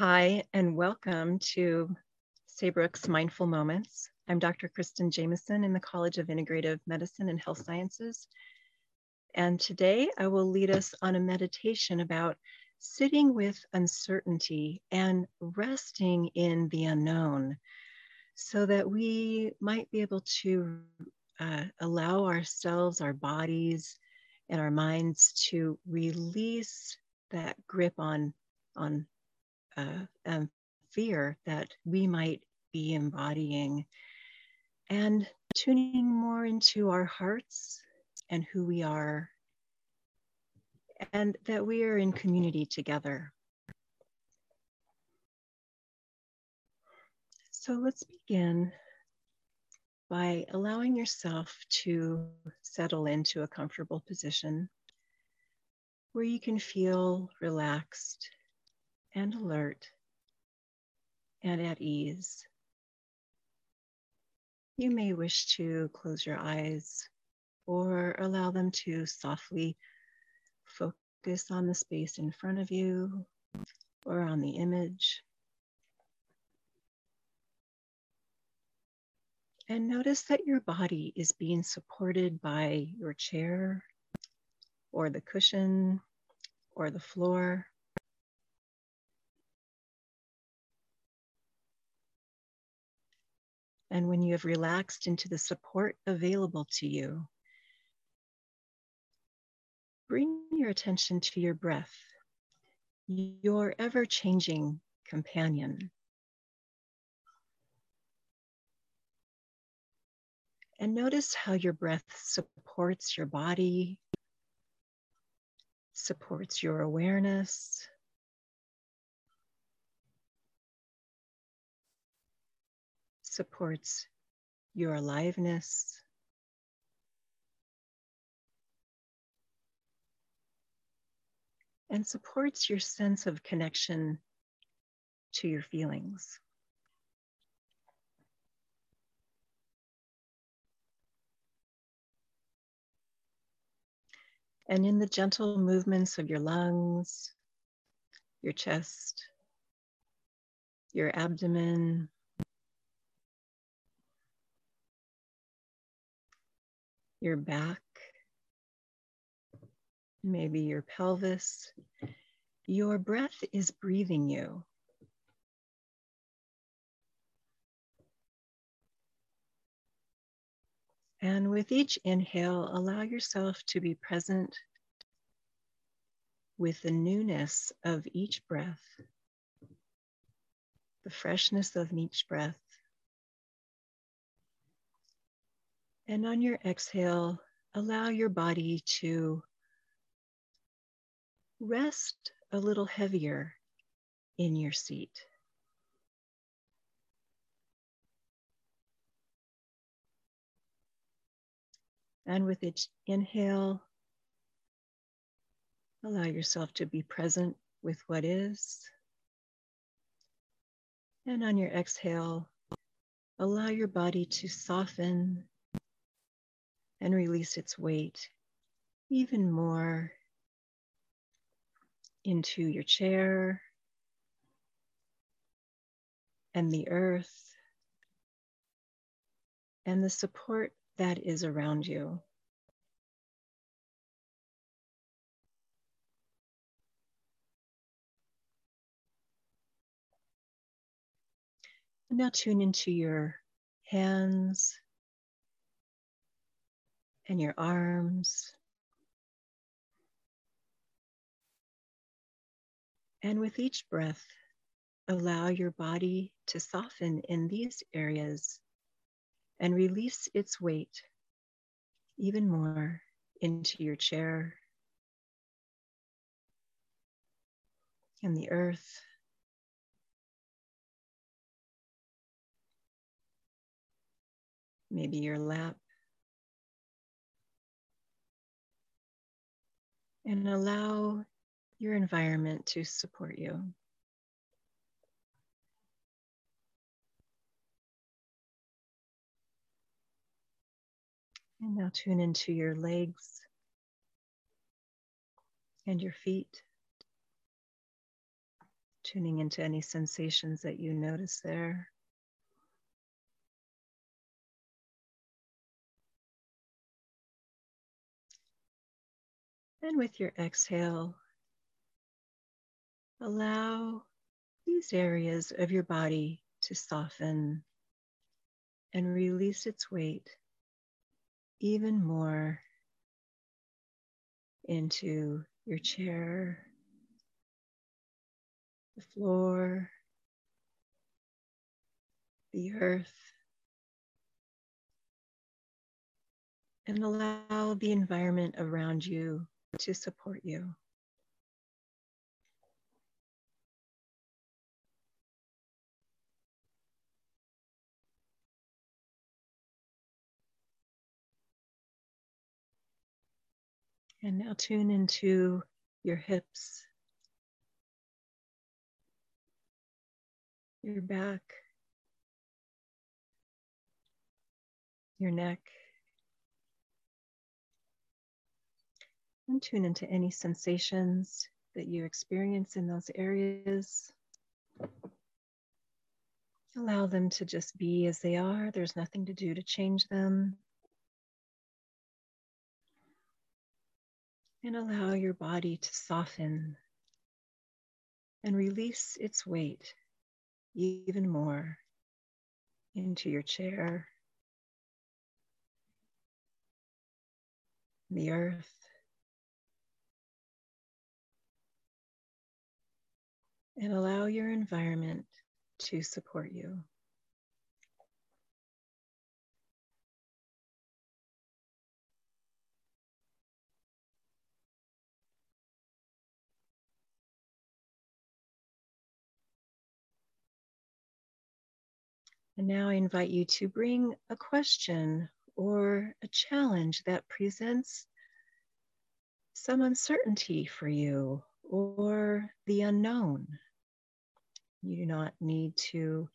Hi, and welcome to Saybrook's Mindful Moments. I'm Dr. Kristin Jamieson in the College of Integrative Medicine and Health Sciences. And today I will lead us on a meditation about sitting with uncertainty and resting in the unknown so that we might be able to uh, allow ourselves, our bodies, and our minds to release that grip on, on uh, um, fear that we might be embodying and tuning more into our hearts and who we are, and that we are in community together. So let's begin by allowing yourself to settle into a comfortable position where you can feel relaxed and alert and at ease. You may wish to close your eyes or allow them to softly focus on the space in front of you or on the image. And notice that your body is being supported by your chair or the cushion or the floor. And when you have relaxed into the support available to you, bring your attention to your breath, your ever changing companion. And notice how your breath supports your body, supports your awareness, supports your aliveness. And supports your sense of connection to your feelings. And in the gentle movements of your lungs, your chest, your abdomen, your back, maybe your pelvis. Your breath is breathing you. And with each inhale, allow yourself to be present with the newness of each breath, the freshness of each breath. And on your exhale, allow your body to rest a little heavier in your seat. And with each inhale, allow yourself to be present with what is. And on your exhale, allow your body to soften and release its weight even more into your chair and the earth and the support that is around you. now tune into your hands and your arms. And with each breath, allow your body to soften in these areas and release its weight even more into your chair and the earth. Maybe your lap. And allow your environment to support you. And now tune into your legs and your feet, tuning into any sensations that you notice there. And with your exhale, allow these areas of your body to soften and release its weight even more into your chair, the floor, the earth, and allow the environment around you to support you. And now tune into your hips, your back, your neck. And tune into any sensations that you experience in those areas. Allow them to just be as they are. There's nothing to do to change them. And allow your body to soften and release its weight even more into your chair, the earth, and allow your environment to support you. And now I invite you to bring a question or a challenge that presents some uncertainty for you or the unknown. You do not need to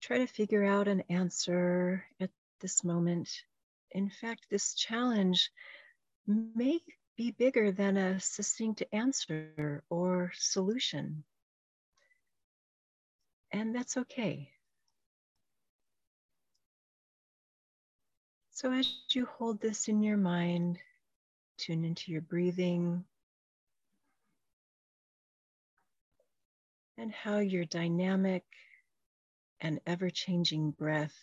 try to figure out an answer at this moment. In fact, this challenge may be bigger than a succinct answer or solution. And that's okay. So, as you hold this in your mind, tune into your breathing and how your dynamic and ever changing breath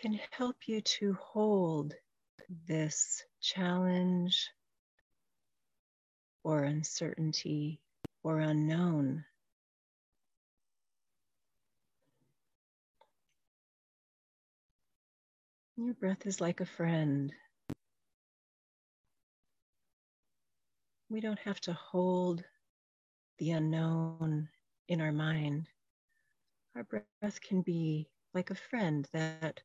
can help you to hold this challenge or uncertainty or unknown Your breath is like a friend. We don't have to hold the unknown in our mind. Our breath can be like a friend that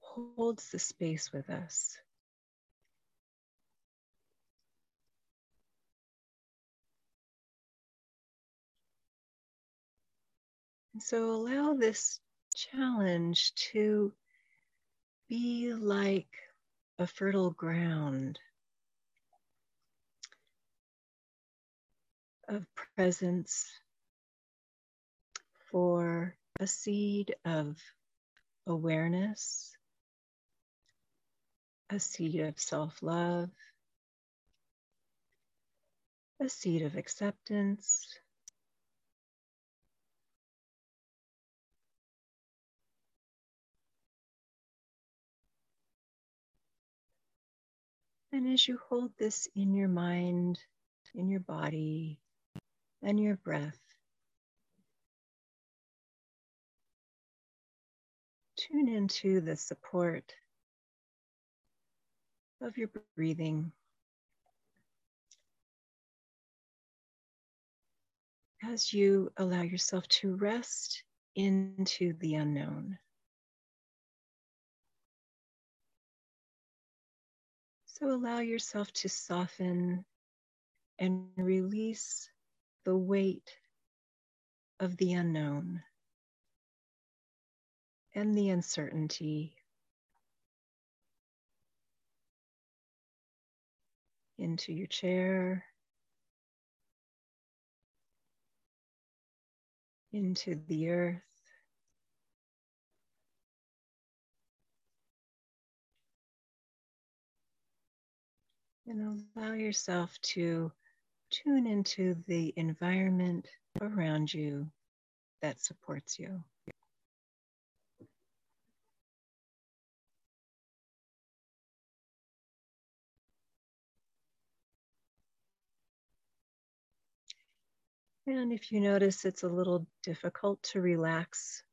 holds the space with us. And so allow this challenge to be like a fertile ground of presence for a seed of awareness, a seed of self love, a seed of acceptance, And as you hold this in your mind, in your body, and your breath, tune into the support of your breathing. As you allow yourself to rest into the unknown. So allow yourself to soften and release the weight of the unknown and the uncertainty into your chair, into the earth. And allow yourself to tune into the environment around you that supports you. And if you notice it's a little difficult to relax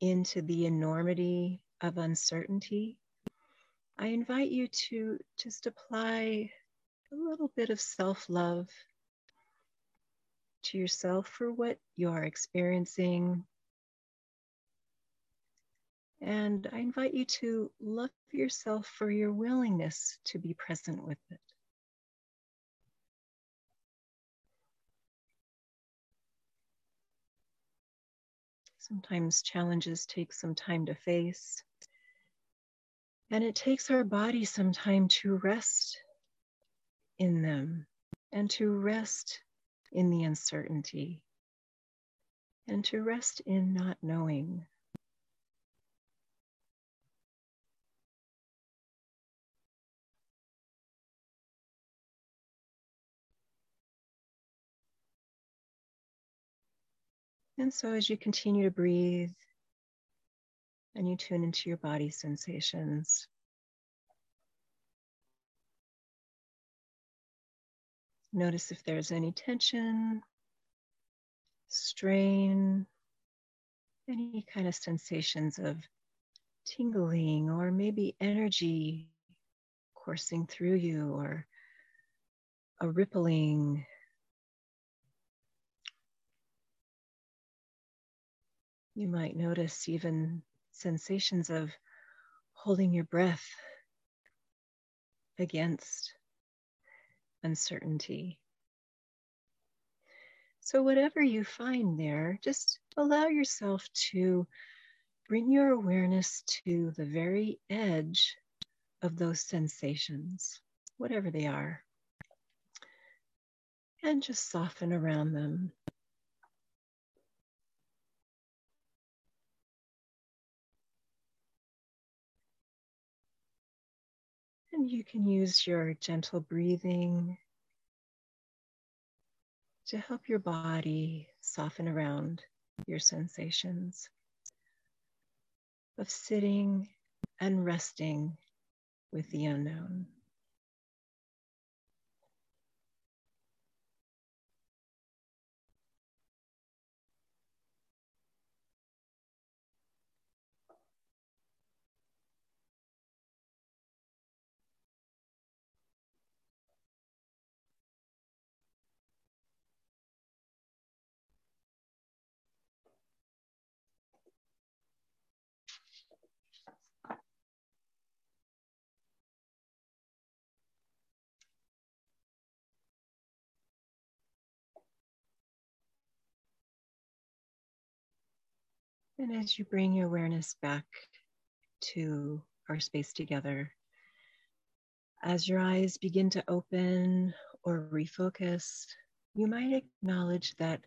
into the enormity of uncertainty, I invite you to just apply a little bit of self love to yourself for what you are experiencing. And I invite you to love yourself for your willingness to be present with it. Sometimes challenges take some time to face. And it takes our body some time to rest in them and to rest in the uncertainty and to rest in not knowing. And so, as you continue to breathe and you tune into your body sensations, notice if there's any tension, strain, any kind of sensations of tingling or maybe energy coursing through you or a rippling. You might notice even sensations of holding your breath against uncertainty. So, whatever you find there, just allow yourself to bring your awareness to the very edge of those sensations, whatever they are, and just soften around them. And you can use your gentle breathing to help your body soften around your sensations of sitting and resting with the unknown. And as you bring your awareness back to our space together, as your eyes begin to open or refocus, you might acknowledge that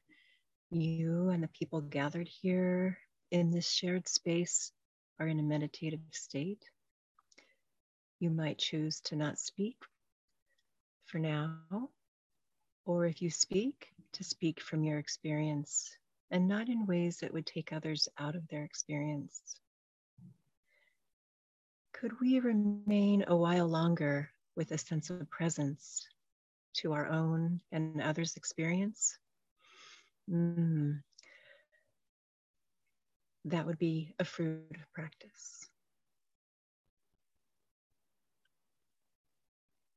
you and the people gathered here in this shared space are in a meditative state. You might choose to not speak for now, or if you speak, to speak from your experience and not in ways that would take others out of their experience. Could we remain a while longer with a sense of presence to our own and others' experience? Mm. That would be a fruit of practice.